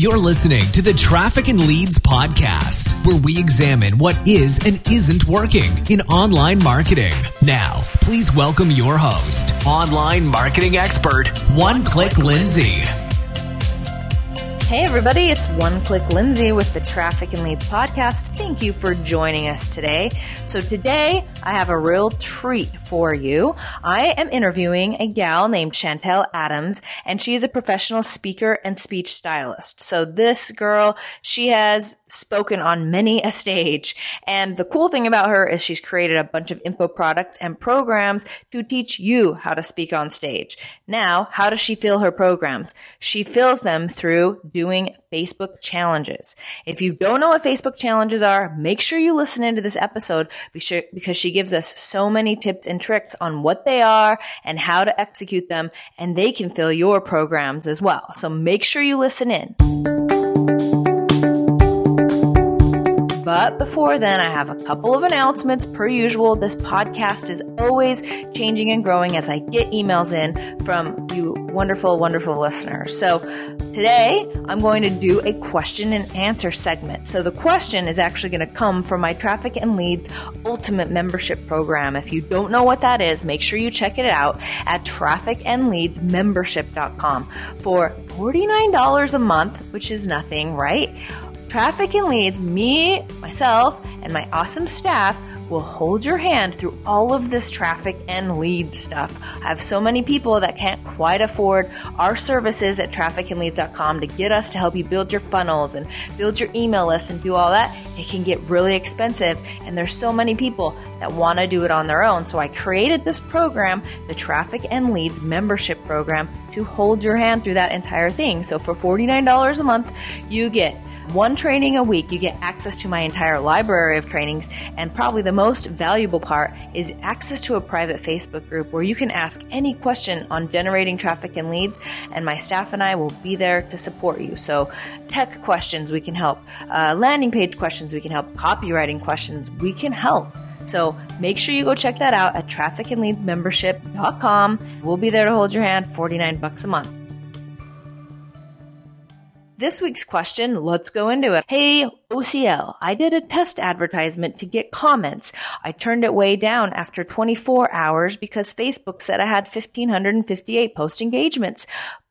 You're listening to the Traffic and Leads podcast, where we examine what is and isn't working in online marketing. Now, please welcome your host, online marketing expert, One Click Lindsay. Hey, everybody, it's One Click Lindsay with the Traffic and Leads podcast. Thank you for joining us today. So, today I have a real treat for you. I am interviewing a gal named Chantel Adams, and she is a professional speaker and speech stylist. So, this girl, she has spoken on many a stage. And the cool thing about her is she's created a bunch of info products and programs to teach you how to speak on stage. Now, how does she fill her programs? She fills them through doing Facebook challenges. If you don't know what Facebook challenges are, make sure you listen into this episode because she gives us so many tips and tricks on what they are and how to execute them, and they can fill your programs as well. So make sure you listen in. But before then, I have a couple of announcements. Per usual, this podcast is always changing and growing as I get emails in from you wonderful, wonderful listeners. So today, I'm going to do a question and answer segment. So the question is actually going to come from my Traffic and Leads Ultimate Membership Program. If you don't know what that is, make sure you check it out at trafficandleadsmembership.com for $49 a month, which is nothing, right? Traffic and Leads, me, myself, and my awesome staff will hold your hand through all of this traffic and lead stuff. I have so many people that can't quite afford our services at trafficandleads.com to get us to help you build your funnels and build your email list and do all that. It can get really expensive and there's so many people that want to do it on their own. So I created this program, the Traffic and Leads membership program to hold your hand through that entire thing. So for $49 a month, you get one training a week, you get access to my entire library of trainings, and probably the most valuable part is access to a private Facebook group where you can ask any question on generating traffic and leads, and my staff and I will be there to support you. So, tech questions, we can help, uh, landing page questions, we can help, copywriting questions, we can help. So make sure you go check that out at trafficandleadsmembership.com. We'll be there to hold your hand, 49 bucks a month. This week's question, let's go into it. Hey, OCL, I did a test advertisement to get comments. I turned it way down after 24 hours because Facebook said I had 1,558 post engagements,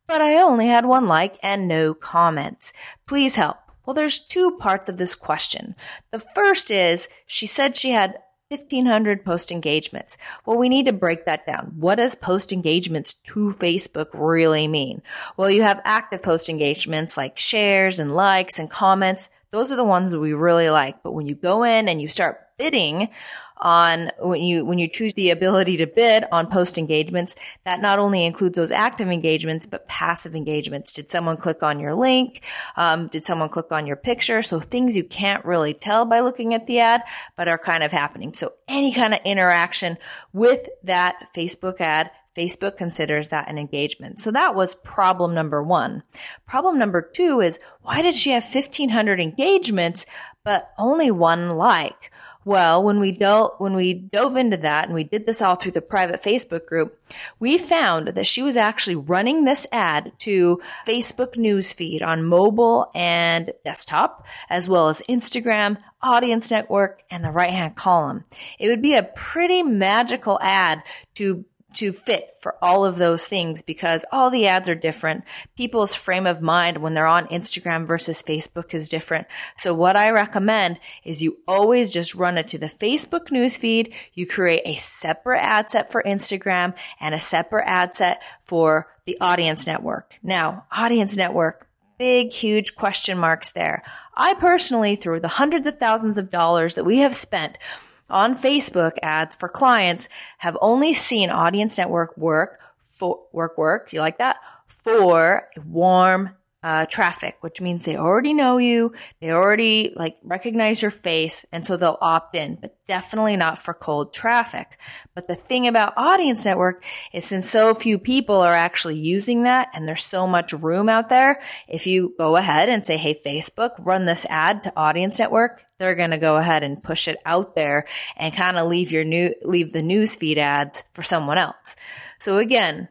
but I only had one like and no comments. Please help. Well, there's two parts of this question. The first is she said she had 1500 post engagements. Well, we need to break that down. What does post engagements to Facebook really mean? Well, you have active post engagements like shares and likes and comments. Those are the ones that we really like. But when you go in and you start bidding on when you when you choose the ability to bid on post engagements that not only includes those active engagements but passive engagements did someone click on your link um, did someone click on your picture so things you can't really tell by looking at the ad but are kind of happening so any kind of interaction with that facebook ad Facebook considers that an engagement. So that was problem number one. Problem number two is why did she have 1500 engagements, but only one like? Well, when we dove, when we dove into that and we did this all through the private Facebook group, we found that she was actually running this ad to Facebook newsfeed on mobile and desktop, as well as Instagram, audience network, and the right hand column. It would be a pretty magical ad to to fit for all of those things because all the ads are different. People's frame of mind when they're on Instagram versus Facebook is different. So what I recommend is you always just run it to the Facebook newsfeed. You create a separate ad set for Instagram and a separate ad set for the audience network. Now, audience network, big, huge question marks there. I personally, through the hundreds of thousands of dollars that we have spent on Facebook ads for clients have only seen Audience Network work for work work. Do you like that? For warm uh, traffic, which means they already know you, they already like recognize your face, and so they'll opt in, but definitely not for cold traffic. But the thing about Audience Network is since so few people are actually using that and there's so much room out there, if you go ahead and say, hey, Facebook, run this ad to Audience Network, they're going to go ahead and push it out there and kind of leave your new, leave the news feed ads for someone else. So again,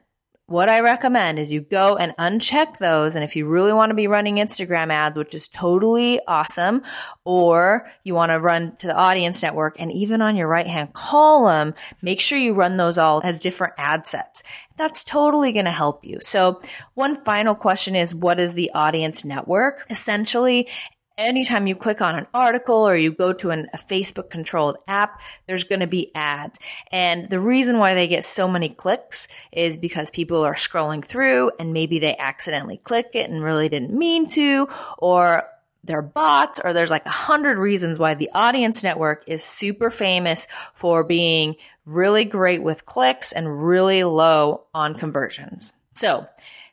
what I recommend is you go and uncheck those. And if you really want to be running Instagram ads, which is totally awesome, or you want to run to the audience network and even on your right hand column, make sure you run those all as different ad sets. That's totally going to help you. So one final question is, what is the audience network? Essentially, anytime you click on an article or you go to an, a Facebook controlled app, there's going to be ads. And the reason why they get so many clicks is because people are scrolling through and maybe they accidentally click it and really didn't mean to, or they're bots, or there's like a hundred reasons why the audience network is super famous for being really great with clicks and really low on conversions. So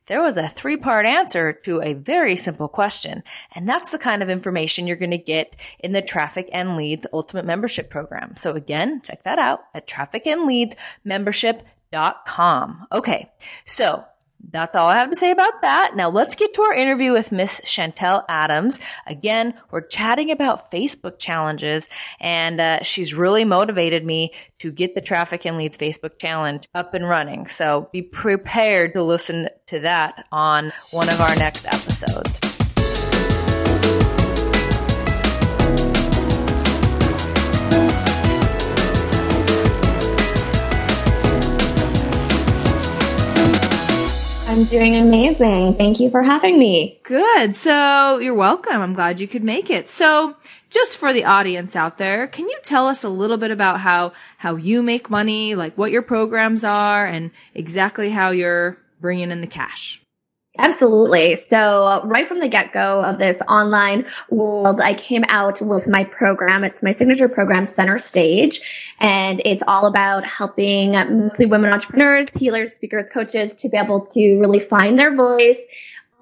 there was a three part answer to a very simple question. And that's the kind of information you're going to get in the Traffic and Leads Ultimate Membership Program. So again, check that out at trafficandleadsmembership.com. Okay. So that's all I have to say about that. Now let's get to our interview with Miss Chantel Adams. Again, we're chatting about Facebook challenges and uh, she's really motivated me to get the Traffic and Leads Facebook challenge up and running. So be prepared to listen to that on one of our next episodes. I'm doing amazing. Thank you for having me. Good. So you're welcome. I'm glad you could make it. So just for the audience out there, can you tell us a little bit about how, how you make money, like what your programs are and exactly how you're bringing in the cash? Absolutely. So uh, right from the get-go of this online world, I came out with my program. It's my signature program, Center Stage, and it's all about helping mostly women entrepreneurs, healers, speakers, coaches to be able to really find their voice,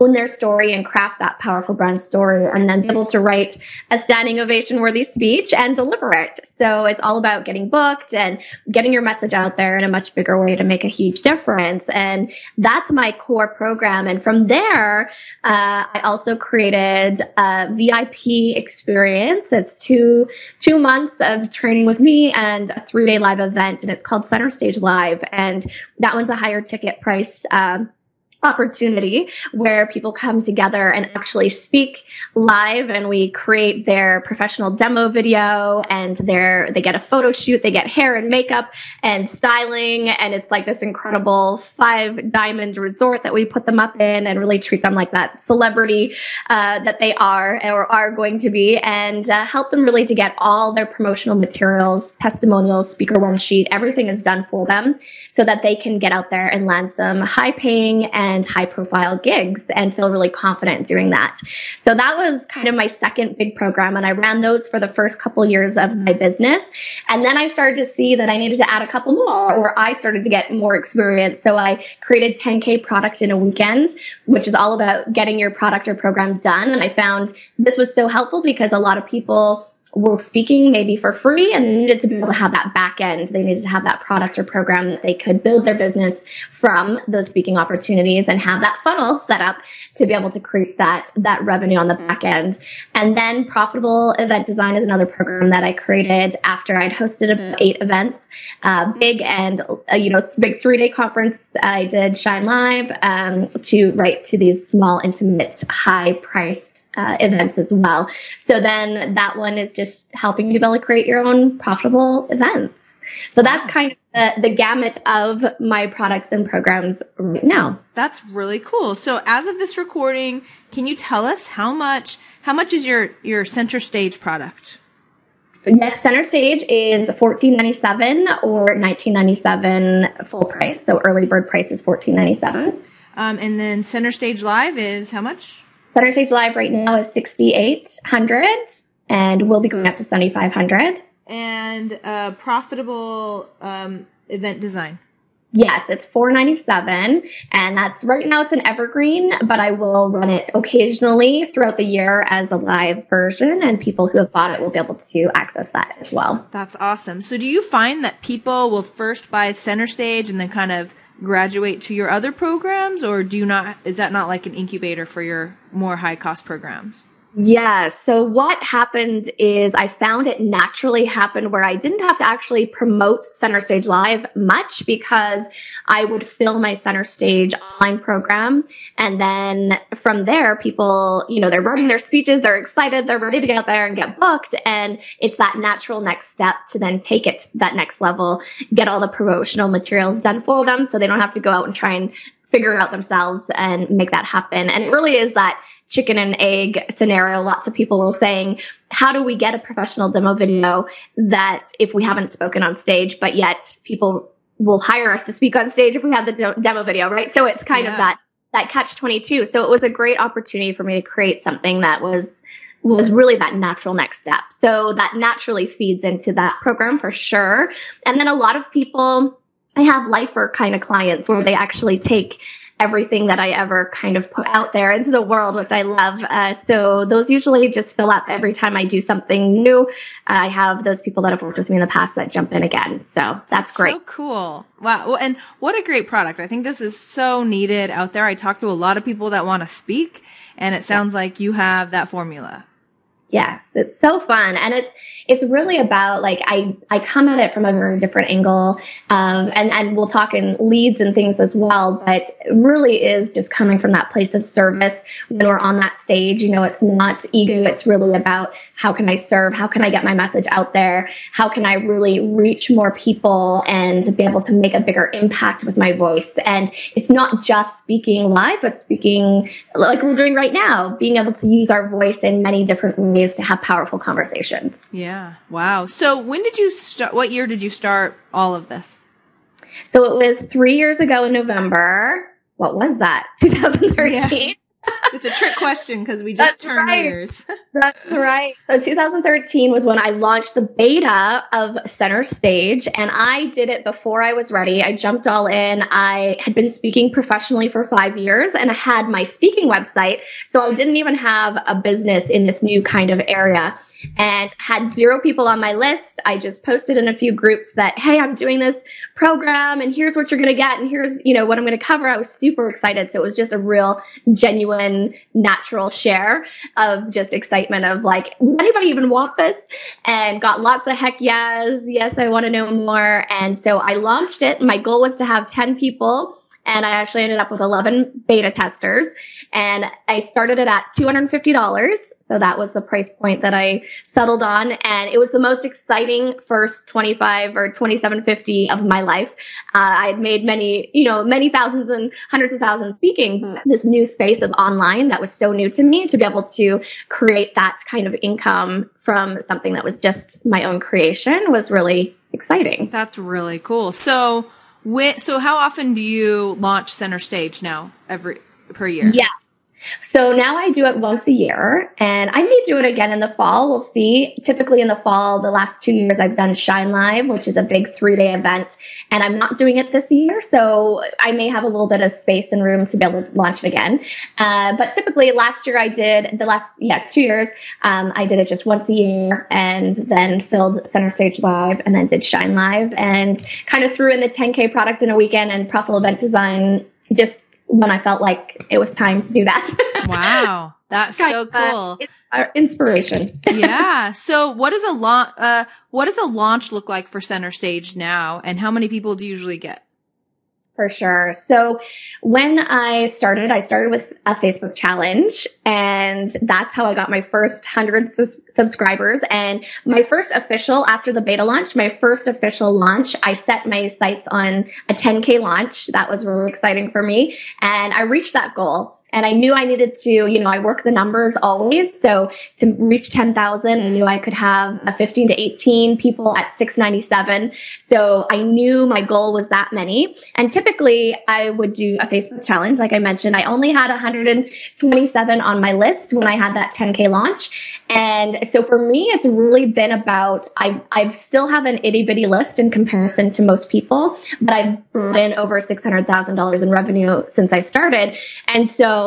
own their story and craft that powerful brand story and then be able to write a standing ovation worthy speech and deliver it. So it's all about getting booked and getting your message out there in a much bigger way to make a huge difference. And that's my core program. And from there, uh, I also created a VIP experience. It's two, two months of training with me and a three day live event and it's called Center Stage Live. And that one's a higher ticket price. Um, opportunity where people come together and actually speak live and we create their professional demo video and their they get a photo shoot they get hair and makeup and styling and it's like this incredible five diamond resort that we put them up in and really treat them like that celebrity uh, that they are or are going to be and uh, help them really to get all their promotional materials testimonials speaker one sheet everything is done for them so that they can get out there and land some high paying and and high profile gigs and feel really confident doing that. So that was kind of my second big program. And I ran those for the first couple years of my business. And then I started to see that I needed to add a couple more or I started to get more experience. So I created 10K product in a weekend, which is all about getting your product or program done. And I found this was so helpful because a lot of people were speaking maybe for free and needed to be able to have that back end. They needed to have that product or program that they could build their business from those speaking opportunities and have that funnel set up to be able to create that, that revenue on the back end. And then profitable event design is another program that I created after I'd hosted about eight events, uh, big and, uh, you know, big three day conference. I did Shine Live, um, to write to these small, intimate, high priced, uh, events as well. So then that one is just helping you to create your own profitable events. So that's kind of the, the gamut of my products and programs right now. That's really cool. So as of this recording, can you tell us how much, how much is your, your center stage product? Yes, center stage is fourteen ninety seven or nineteen ninety seven full price. So early bird price is fourteen ninety seven. Um, and then center stage live is how much? Center stage live right now is sixty eight hundred and we'll be going up to 7500 and uh, profitable um, event design Yes, it's 497 and that's right now it's an evergreen, but I will run it occasionally throughout the year as a live version and people who have bought it will be able to access that as well. That's awesome. So do you find that people will first buy center stage and then kind of graduate to your other programs or do you not is that not like an incubator for your more high cost programs? Yeah. So what happened is I found it naturally happened where I didn't have to actually promote Center Stage Live much because I would fill my Center Stage online program. And then from there, people, you know, they're writing their speeches, they're excited, they're ready to get out there and get booked. And it's that natural next step to then take it to that next level, get all the promotional materials done for them so they don't have to go out and try and figure it out themselves and make that happen. And it really is that chicken and egg scenario. Lots of people were saying, how do we get a professional demo video that if we haven't spoken on stage, but yet people will hire us to speak on stage if we have the de- demo video, right? So it's kind yeah. of that, that catch 22. So it was a great opportunity for me to create something that was, was really that natural next step. So that naturally feeds into that program for sure. And then a lot of people, I have lifer kind of clients where they actually take everything that I ever kind of put out there into the world, which I love. Uh, so those usually just fill up every time I do something new. I have those people that have worked with me in the past that jump in again. So that's great. So cool. Wow. And what a great product. I think this is so needed out there. I talk to a lot of people that want to speak and it sounds yeah. like you have that formula. Yes, it's so fun. And it's, it's really about like, I, I come at it from a very different angle. Um, and, and we'll talk in leads and things as well, but really is just coming from that place of service when we're on that stage. You know, it's not ego. It's really about how can I serve? How can I get my message out there? How can I really reach more people and be able to make a bigger impact with my voice? And it's not just speaking live, but speaking like we're doing right now, being able to use our voice in many different ways to have powerful conversations. Yeah. Wow. So when did you start? What year did you start all of this? So it was three years ago in November. What was that? 2013. Yeah. It's a trick question because we just That's turned right. years. That's right. So 2013 was when I launched the beta of Center Stage, and I did it before I was ready. I jumped all in. I had been speaking professionally for five years, and I had my speaking website. So I didn't even have a business in this new kind of area and had zero people on my list. I just posted in a few groups that, hey, I'm doing this program and here's what you're going to get and here's, you know, what I'm going to cover. I was super excited. So it was just a real genuine, natural share of just excitement of like, anybody even want this? And got lots of heck yes, yes, I want to know more. And so I launched it. My goal was to have 10 people and I actually ended up with 11 beta testers and I started it at $250. So that was the price point that I settled on. And it was the most exciting first 25 or 2750 of my life. Uh, I had made many, you know, many thousands and hundreds of thousands speaking this new space of online that was so new to me to be able to create that kind of income from something that was just my own creation was really exciting. That's really cool. So, when, so how often do you launch center stage now every per year? Yes. So now I do it once a year and I may do it again in the fall. We'll see. Typically in the fall, the last two years I've done Shine Live, which is a big three day event and I'm not doing it this year. So I may have a little bit of space and room to be able to launch it again. Uh, but typically last year I did the last, yeah, two years, um, I did it just once a year and then filled Center Stage Live and then did Shine Live and kind of threw in the 10K product in a weekend and Profitable Event Design just when I felt like it was time to do that. wow. That's so cool. Uh, inspiration. yeah. So what does a launch, uh, what does a launch look like for center stage now? And how many people do you usually get? For sure. So when I started, I started with a Facebook challenge and that's how I got my first hundred subscribers. And my first official after the beta launch, my first official launch, I set my sights on a 10k launch. That was really exciting for me. And I reached that goal. And I knew I needed to, you know, I work the numbers always. So to reach 10,000, I knew I could have a 15 to 18 people at 697. So I knew my goal was that many. And typically I would do a Facebook challenge. Like I mentioned, I only had 127 on my list when I had that 10K launch. And so for me, it's really been about, I, I still have an itty bitty list in comparison to most people, but I've brought in over $600,000 in revenue since I started. And so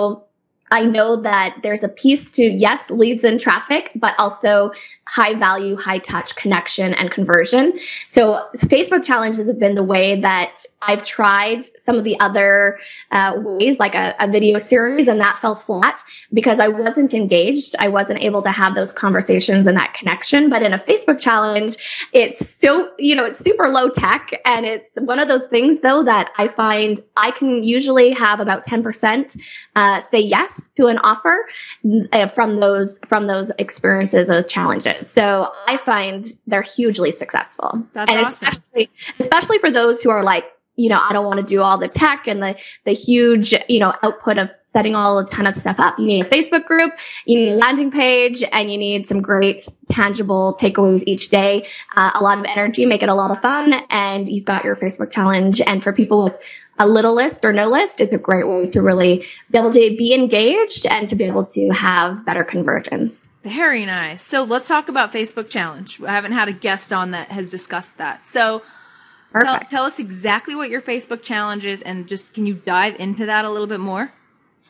I know that there's a piece to yes, leads and traffic, but also high value, high touch connection and conversion. So Facebook challenges have been the way that I've tried some of the other uh, ways, like a, a, video series, and that fell flat because I wasn't engaged. I wasn't able to have those conversations and that connection. But in a Facebook challenge, it's so, you know, it's super low tech. And it's one of those things, though, that I find I can usually have about 10% uh, say yes to an offer uh, from those, from those experiences of challenges. So I find they're hugely successful. That's and awesome. especially, especially for those who are like, you know, I don't want to do all the tech and the, the huge, you know, output of setting all a ton of stuff up. You need a Facebook group, you need a landing page, and you need some great tangible takeaways each day. Uh, a lot of energy, make it a lot of fun, and you've got your Facebook challenge. And for people with a little list or no list, it's a great way to really be able to be engaged and to be able to have better conversions. Very nice. So let's talk about Facebook challenge. I haven't had a guest on that has discussed that. So tell, tell, us exactly what your Facebook challenge is and just can you dive into that a little bit more?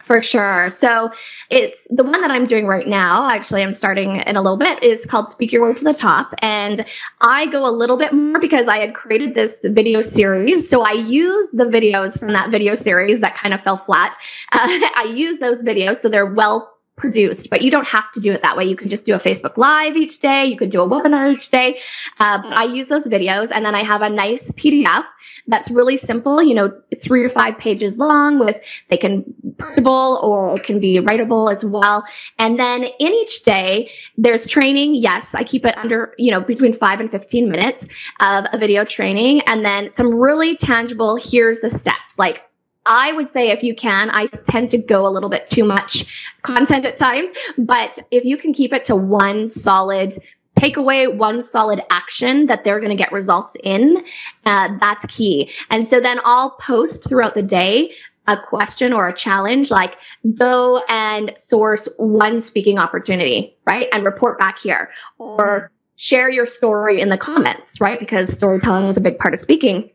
For sure. So it's the one that I'm doing right now. Actually, I'm starting in a little bit is called Speak Your Way to the Top. And I go a little bit more because I had created this video series. So I use the videos from that video series that kind of fell flat. Uh, I use those videos. So they're well produced, but you don't have to do it that way. You can just do a Facebook Live each day. You can do a webinar each day. Uh, but I use those videos and then I have a nice PDF that's really simple, you know, three or five pages long with, they can printable or it can be writable as well. And then in each day, there's training. Yes, I keep it under, you know, between five and 15 minutes of a video training and then some really tangible, here's the steps, like I would say if you can, I tend to go a little bit too much content at times, but if you can keep it to one solid take away one solid action that they're going to get results in, uh, that's key. And so then I'll post throughout the day a question or a challenge like go and source one speaking opportunity, right? And report back here or share your story in the comments, right? Because storytelling is a big part of speaking.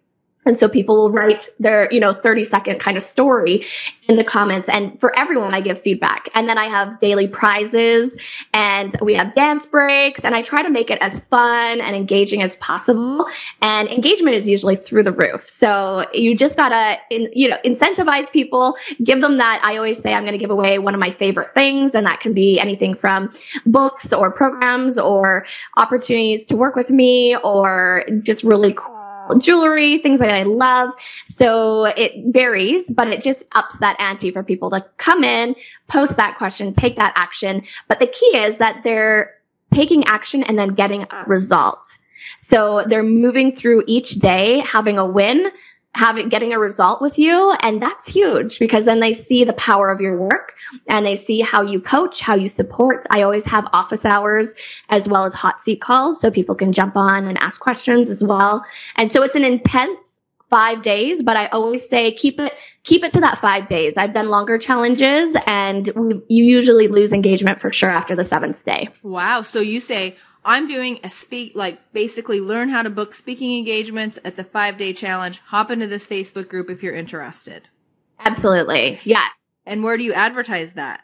And so people will write their, you know, 30 second kind of story in the comments. And for everyone, I give feedback. And then I have daily prizes and we have dance breaks and I try to make it as fun and engaging as possible. And engagement is usually through the roof. So you just gotta, in, you know, incentivize people, give them that. I always say I'm going to give away one of my favorite things. And that can be anything from books or programs or opportunities to work with me or just really cool jewelry, things that I love. So it varies, but it just ups that ante for people to come in, post that question, take that action. But the key is that they're taking action and then getting a result. So they're moving through each day, having a win, having getting a result with you and that's huge because then they see the power of your work and they see how you coach how you support. I always have office hours as well as hot seat calls so people can jump on and ask questions as well. And so it's an intense five days but i always say keep it keep it to that five days. I've done longer challenges and you usually lose engagement for sure after the seventh day. Wow. So you say I'm doing a speak, like basically learn how to book speaking engagements. It's a five day challenge. Hop into this Facebook group if you're interested. Absolutely. Yes. And where do you advertise that?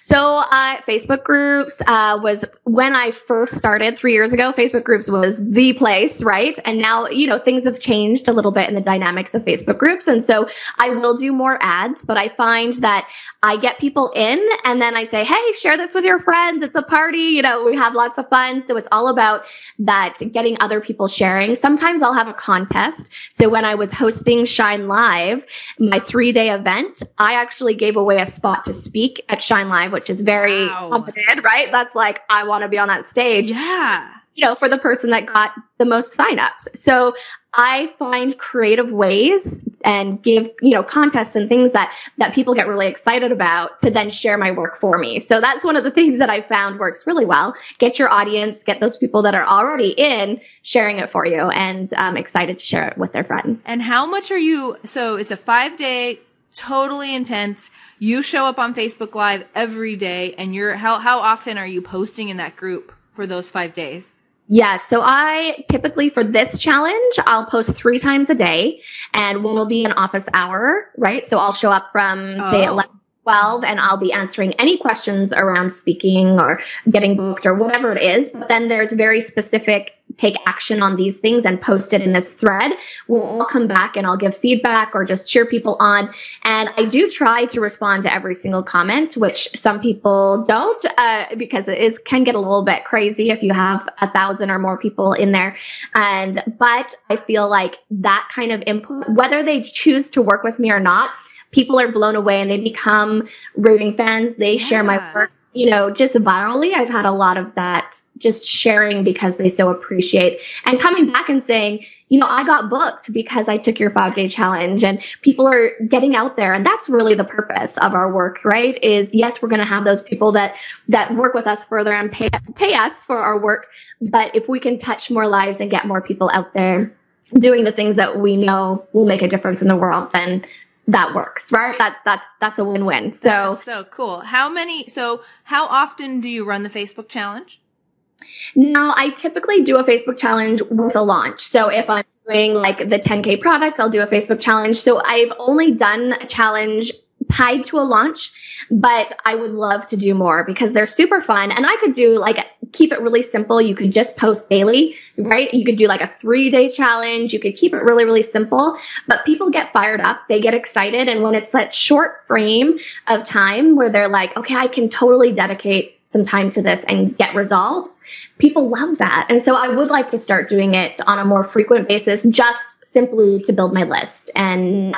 So, uh, Facebook groups, uh, was when I first started three years ago, Facebook groups was the place, right? And now, you know, things have changed a little bit in the dynamics of Facebook groups. And so I will do more ads, but I find that I get people in and then I say, Hey, share this with your friends. It's a party. You know, we have lots of fun. So it's all about that getting other people sharing. Sometimes I'll have a contest. So when I was hosting Shine Live, my three day event, I actually gave away a spot to speak at Shine Live live, which is very wow. coveted, right? That's like, I want to be on that stage. Yeah. You know, for the person that got the most signups. So I find creative ways and give, you know, contests and things that, that people get really excited about to then share my work for me. So that's one of the things that I found works really well. Get your audience, get those people that are already in sharing it for you and I'm excited to share it with their friends. And how much are you, so it's a five day totally intense. You show up on Facebook Live every day and you're, how, how often are you posting in that group for those five days? Yes. So I typically for this challenge, I'll post three times a day and one will be an office hour, right? So I'll show up from oh. say 11 12 and I'll be answering any questions around speaking or getting booked or whatever it is. But then there's very specific take action on these things and post it in this thread. We'll all come back and I'll give feedback or just cheer people on. And I do try to respond to every single comment, which some people don't, uh, because it is, can get a little bit crazy if you have a thousand or more people in there. And, but I feel like that kind of input, whether they choose to work with me or not, people are blown away and they become raving fans. They yeah. share my work, you know, just virally. I've had a lot of that just sharing because they so appreciate and coming back and saying, you know, I got booked because I took your five day challenge and people are getting out there. And that's really the purpose of our work, right? Is yes, we're going to have those people that, that work with us further and pay, pay us for our work. But if we can touch more lives and get more people out there, doing the things that we know will make a difference in the world, then that works, right? That's that's that's a win-win. So so cool. How many? So how often do you run the Facebook challenge? Now, I typically do a Facebook challenge with a launch. So if I'm doing like the 10K product, I'll do a Facebook challenge. So I've only done a challenge tied to a launch, but I would love to do more because they're super fun. And I could do like keep it really simple. You could just post daily, right? You could do like a three day challenge. You could keep it really, really simple, but people get fired up. They get excited. And when it's that short frame of time where they're like, okay, I can totally dedicate some time to this and get results, people love that. And so I would like to start doing it on a more frequent basis, just simply to build my list and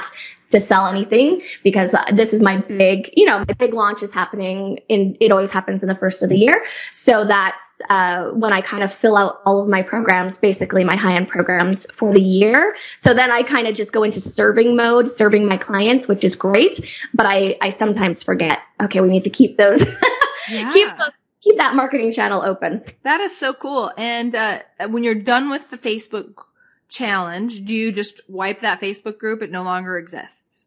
to sell anything because uh, this is my big, you know, my big launch is happening in, it always happens in the first of the year. So that's, uh, when I kind of fill out all of my programs, basically my high end programs for the year. So then I kind of just go into serving mode, serving my clients, which is great. But I, I sometimes forget, okay, we need to keep those, yeah. keep those keep that marketing channel open. That is so cool. And uh, when you're done with the Facebook challenge, do you just wipe that Facebook group? It no longer exists.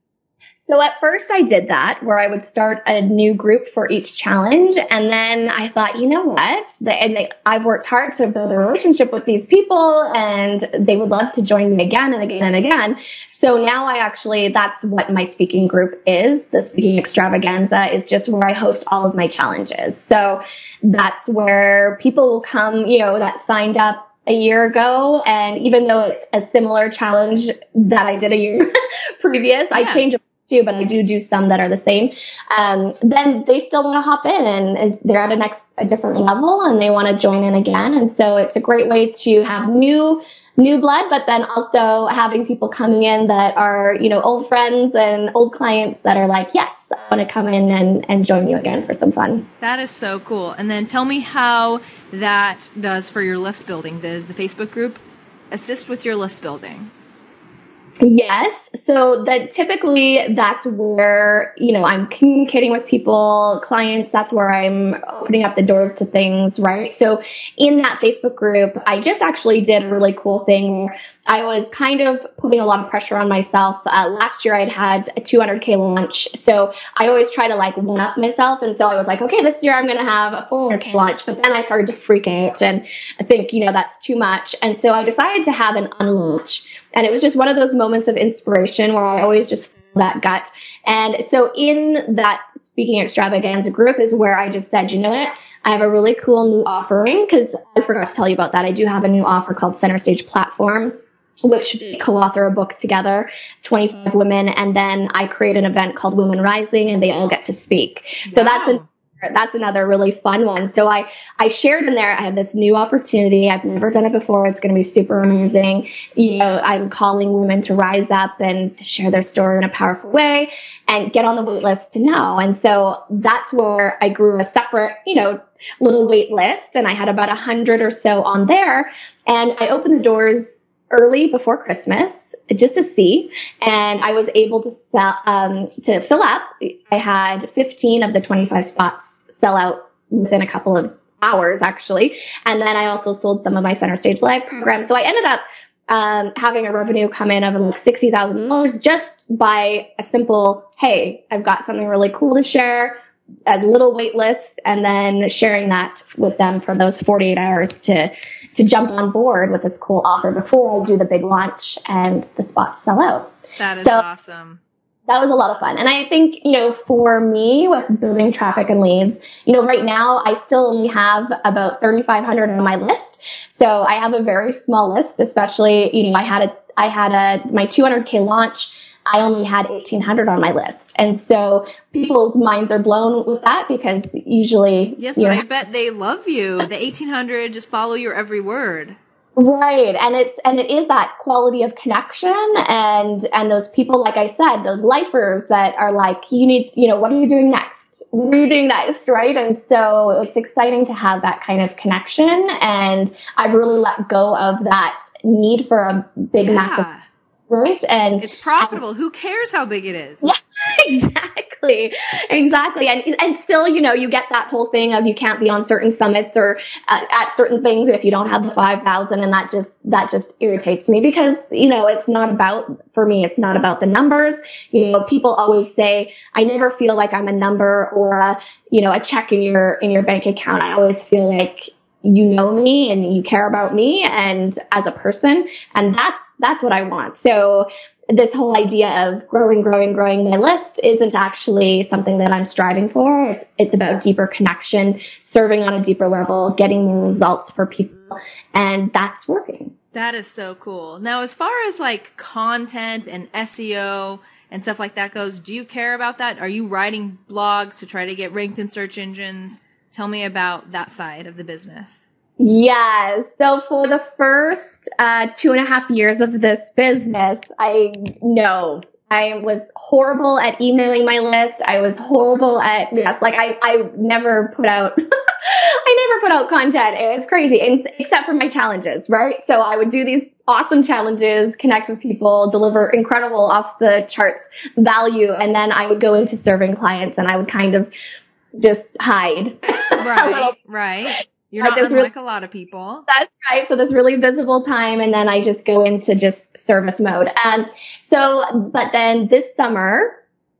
So at first I did that where I would start a new group for each challenge. And then I thought, you know what? And they, I've worked hard to build a relationship with these people and they would love to join me again and again and again. So now I actually, that's what my speaking group is. The speaking extravaganza is just where I host all of my challenges. So that's where people will come, you know, that signed up a year ago. And even though it's a similar challenge that I did a year previous, yeah. I change it too, but I do do some that are the same. Um, then they still want to hop in and, and, they're at a next, a different level and they want to join in again. And so it's a great way to have new new blood, but then also having people coming in that are, you know, old friends and old clients that are like, yes, I want to come in and, and join you again for some fun. That is so cool. And then tell me how that does for your list building. Does the Facebook group assist with your list building? Yes. So that typically that's where, you know, I'm communicating with people, clients, that's where I'm opening up the doors to things, right? So in that Facebook group, I just actually did a really cool thing I was kind of putting a lot of pressure on myself. Uh, last year I'd had a 200k launch. So I always try to like one up myself. And so I was like, okay, this year I'm going to have a 400k launch. But then I started to freak out and I think, you know, that's too much. And so I decided to have an unlaunch. And it was just one of those moments of inspiration where I always just feel that gut. And so in that speaking extravaganza group is where I just said, you know what? I have a really cool new offering because I forgot to tell you about that. I do have a new offer called Center Stage Platform which mm. co-author a book together, 25 mm. women, and then I create an event called Women Rising and they all get to speak. So wow. that's an that's another really fun one. So I, I shared in there, I have this new opportunity. I've never done it before. It's going to be super amazing. You know, I'm calling women to rise up and to share their story in a powerful way and get on the wait list to know. And so that's where I grew a separate, you know, little wait list and I had about a hundred or so on there and I opened the doors early before Christmas just to see, and I was able to sell um, to fill up. I had 15 of the 25 spots sell out within a couple of hours, actually, and then I also sold some of my center stage live programs. So I ended up um, having a revenue come in of like sixty thousand dollars just by a simple, hey, I've got something really cool to share. A little wait list, and then sharing that with them for those 48 hours to to jump on board with this cool offer before I do the big launch and the spots sell out. That is so, awesome. that was a lot of fun. And I think, you know, for me with building traffic and leads, you know, right now I still only have about 3,500 on my list. So I have a very small list, especially, you know, I had a, I had a, my 200K launch. I only had 1800 on my list. And so people's minds are blown with that because usually. Yes, but I bet they love you. The 1800 just follow your every word. Right. And it's, and it is that quality of connection and, and those people, like I said, those lifers that are like, you need, you know, what are you doing next? What are you doing next? Right. And so it's exciting to have that kind of connection. And I've really let go of that need for a big, yeah. massive right? And it's profitable. Who cares how big it is? Yeah, exactly, exactly. And and still, you know, you get that whole thing of you can't be on certain summits or uh, at certain things if you don't have the five thousand, and that just that just irritates me because you know it's not about for me. It's not about the numbers. You know, people always say I never feel like I'm a number or a you know a check in your in your bank account. I always feel like you know me and you care about me and as a person and that's that's what I want. So this whole idea of growing, growing, growing my list isn't actually something that I'm striving for. It's it's about deeper connection, serving on a deeper level, getting more results for people, and that's working. That is so cool. Now, as far as like content and SEO and stuff like that goes, do you care about that? Are you writing blogs to try to get ranked in search engines? Tell me about that side of the business. Yes. So for the first uh, two and a half years of this business, I know I was horrible at emailing my list. I was horrible at yes, like I I never put out I never put out content. It was crazy, except for my challenges, right? So I would do these awesome challenges, connect with people, deliver incredible off the charts value, and then I would go into serving clients and I would kind of just hide. Right, right. You're not unlike really, a lot of people. That's right. So this really visible time, and then I just go into just service mode. And so, but then this summer,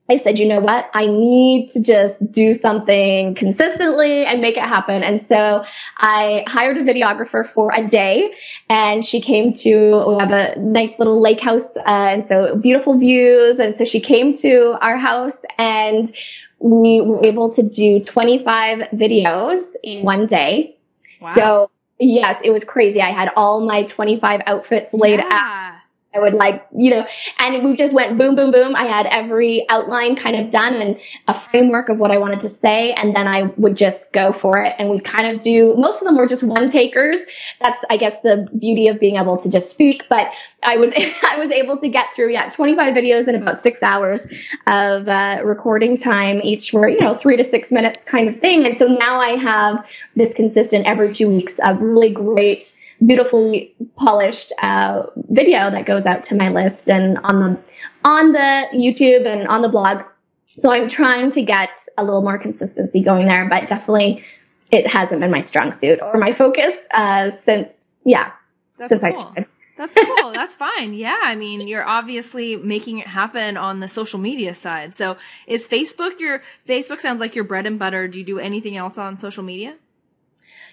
I said, you know what? I need to just do something consistently and make it happen. And so I hired a videographer for a day and she came to, we have a nice little lake house. Uh, and so beautiful views. And so she came to our house and we were able to do 25 videos in one day. Wow. So yes, it was crazy. I had all my 25 outfits laid yeah. out. I would like, you know, and we just went boom, boom, boom. I had every outline kind of done and a framework of what I wanted to say. And then I would just go for it. And we kind of do, most of them were just one takers. That's, I guess, the beauty of being able to just speak. But I was, I was able to get through, yeah, 25 videos in about six hours of uh, recording time. Each were, you know, three to six minutes kind of thing. And so now I have this consistent every two weeks of really great, beautifully polished uh, video that goes out to my list and on the on the YouTube and on the blog. So I'm trying to get a little more consistency going there, but definitely it hasn't been my strong suit or my focus uh, since yeah That's since cool. I started. That's cool. That's fine. Yeah. I mean, you're obviously making it happen on the social media side. So is Facebook your, Facebook sounds like your bread and butter. Do you do anything else on social media?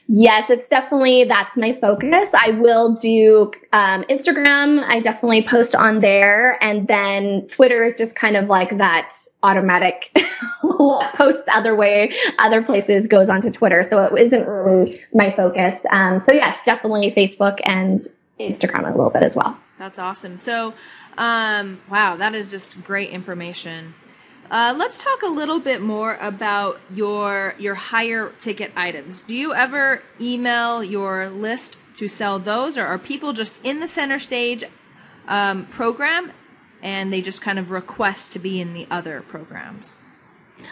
Yes, it's definitely that's my focus. I will do um, Instagram. I definitely post on there, and then Twitter is just kind of like that automatic posts other way, other places goes onto Twitter. So it isn't really my focus. Um, so yes, definitely Facebook and Instagram a little bit as well. That's awesome. So, um, wow, that is just great information. Uh, let's talk a little bit more about your your higher ticket items. Do you ever email your list to sell those, or are people just in the center stage um, program and they just kind of request to be in the other programs?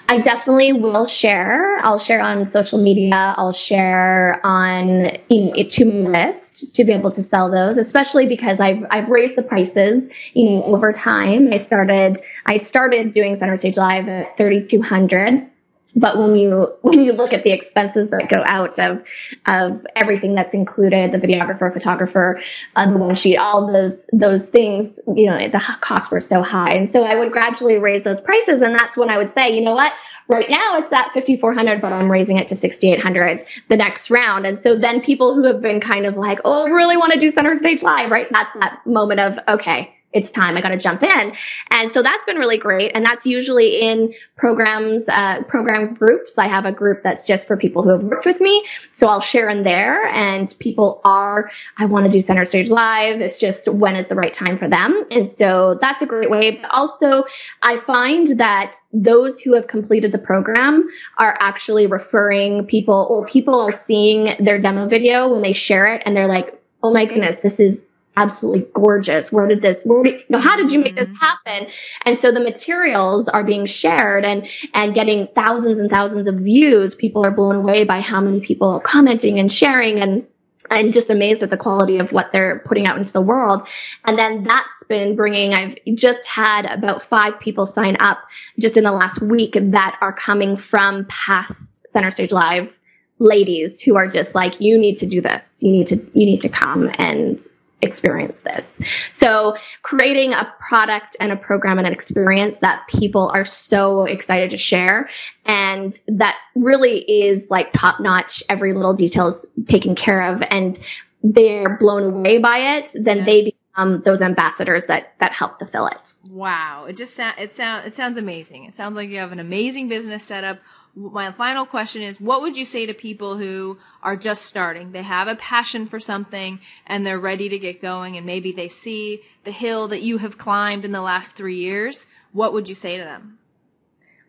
I definitely will share. I'll share on social media. I'll share on you know, to my list to be able to sell those, especially because I've I've raised the prices you know over time. I started I started doing Center Stage Live at thirty two hundred. But when you when you look at the expenses that go out of of everything that's included, the videographer, photographer, uh, the one sheet, all those those things, you know, the costs were so high, and so I would gradually raise those prices, and that's when I would say, you know what, Right now it's at 5400, but I'm raising it to 6800 the next round. And so then people who have been kind of like, oh, I really want to do center stage live, right? That's that moment of, okay, it's time. I got to jump in. And so that's been really great. And that's usually in programs, uh, program groups. I have a group that's just for people who have worked with me. So I'll share in there and people are, I want to do center stage live. It's just when is the right time for them. And so that's a great way. But also I find that those who have completed the program are actually referring people or people are seeing their demo video when they share it and they're like, Oh my goodness, this is absolutely gorgeous. Where did this, where did, you know, how did you make this mm-hmm. happen? And so the materials are being shared and, and getting thousands and thousands of views. People are blown away by how many people are commenting and sharing and, and just amazed at the quality of what they're putting out into the world. And then that's been bringing, I've just had about five people sign up just in the last week that are coming from past Center Stage Live ladies who are just like, you need to do this. You need to, you need to come and experience this. So creating a product and a program and an experience that people are so excited to share and that really is like top notch. Every little detail is taken care of and they're blown away by it. Then yeah. they become those ambassadors that, that help to fill it. Wow. It just sounds, it sounds, it sounds amazing. It sounds like you have an amazing business setup my final question is what would you say to people who are just starting? They have a passion for something and they're ready to get going and maybe they see the hill that you have climbed in the last three years. What would you say to them?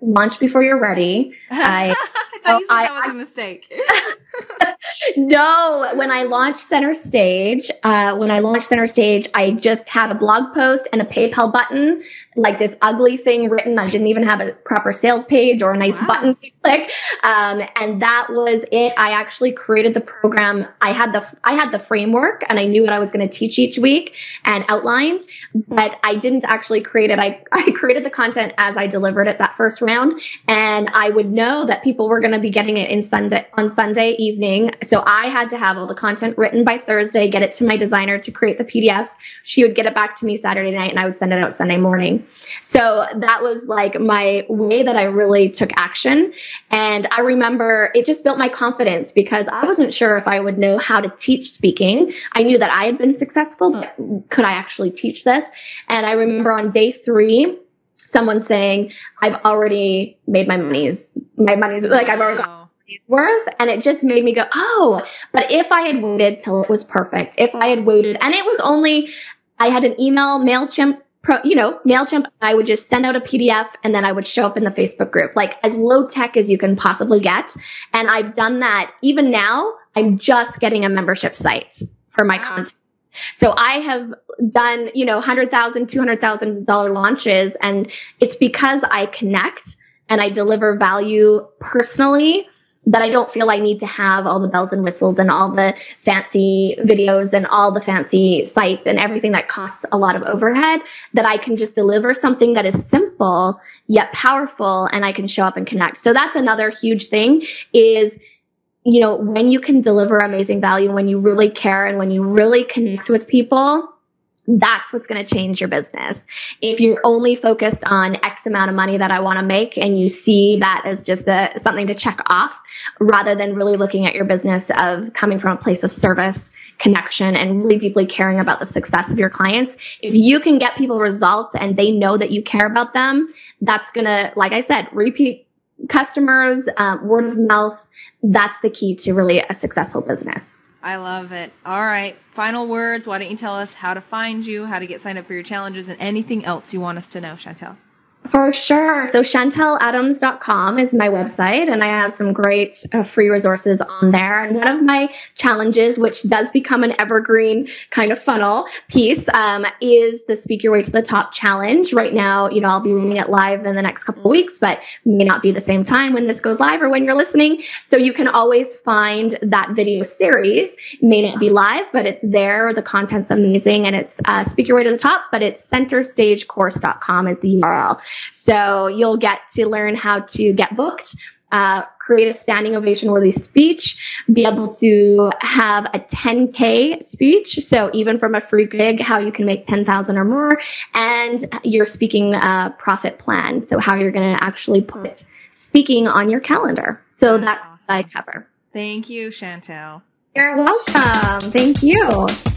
Launch before you're ready. I, I you said I, that was I, a mistake. No, when I launched Center Stage, uh, when I launched Center Stage, I just had a blog post and a PayPal button like this ugly thing written. I didn't even have a proper sales page or a nice wow. button to click. Um, and that was it. I actually created the program. I had the, I had the framework and I knew what I was going to teach each week and outlined, but I didn't actually create it. I, I created the content as I delivered it that first round. And I would know that people were going to be getting it in Sunday, on Sunday evening. So I had to have all the content written by Thursday, get it to my designer to create the PDFs. She would get it back to me Saturday night and I would send it out Sunday morning. So that was like my way that I really took action. And I remember it just built my confidence because I wasn't sure if I would know how to teach speaking. I knew that I had been successful, but could I actually teach this? And I remember on day three, someone saying, I've already made my money's, my money's, like I've already got worth. And it just made me go, oh, but if I had waited till it was perfect, if I had waited, and it was only, I had an email, MailChimp pro, you know, MailChimp, I would just send out a PDF and then I would show up in the Facebook group, like as low tech as you can possibly get. And I've done that. Even now, I'm just getting a membership site for my content. So I have done, you know, $100,000, $200,000 launches and it's because I connect and I deliver value personally that I don't feel I need to have all the bells and whistles and all the fancy videos and all the fancy sites and everything that costs a lot of overhead that I can just deliver something that is simple yet powerful and I can show up and connect. So that's another huge thing is you know, when you can deliver amazing value, when you really care and when you really connect with people, that's what's going to change your business. If you're only focused on X amount of money that I want to make and you see that as just a, something to check off rather than really looking at your business of coming from a place of service, connection, and really deeply caring about the success of your clients, if you can get people results and they know that you care about them, that's going to, like I said, repeat customers, uh, word of mouth. That's the key to really a successful business. I love it. All right. Final words. Why don't you tell us how to find you, how to get signed up for your challenges, and anything else you want us to know, Chantel? For sure. So chanteladams.com is my website and I have some great uh, free resources on there. And one of my challenges, which does become an evergreen kind of funnel piece, um, is the Speak Your Way to the Top challenge. Right now, you know, I'll be running it live in the next couple of weeks, but may not be the same time when this goes live or when you're listening. So you can always find that video series. It may not be live, but it's there. The content's amazing and it's uh, Speak Your Way to the Top, but it's centerstagecourse.com is the URL. So you'll get to learn how to get booked. Uh, create a standing ovation worthy speech, be able to have a 10K speech. So even from a free gig, how you can make 10,000 or more and your speaking uh, profit plan. So how you're going to actually put speaking on your calendar. So that's, that's awesome. I cover. Thank you, Chantel. You're welcome. Thank you.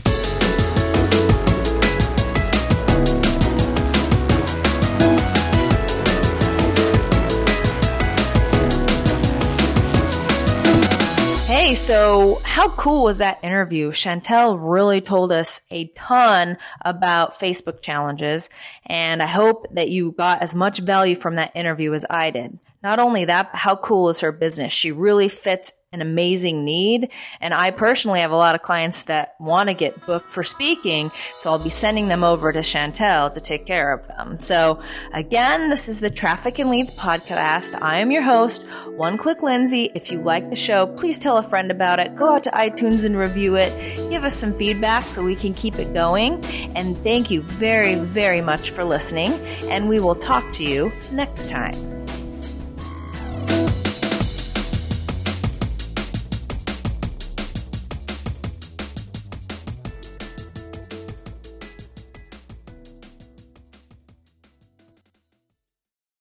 So how cool was that interview? Chantel really told us a ton about Facebook challenges, and I hope that you got as much value from that interview as I did. Not only that, how cool is her business? She really fits an amazing need. And I personally have a lot of clients that want to get booked for speaking. So I'll be sending them over to Chantel to take care of them. So again, this is the Traffic and Leads podcast. I am your host, One Click Lindsay. If you like the show, please tell a friend about it. Go out to iTunes and review it. Give us some feedback so we can keep it going. And thank you very, very much for listening. And we will talk to you next time.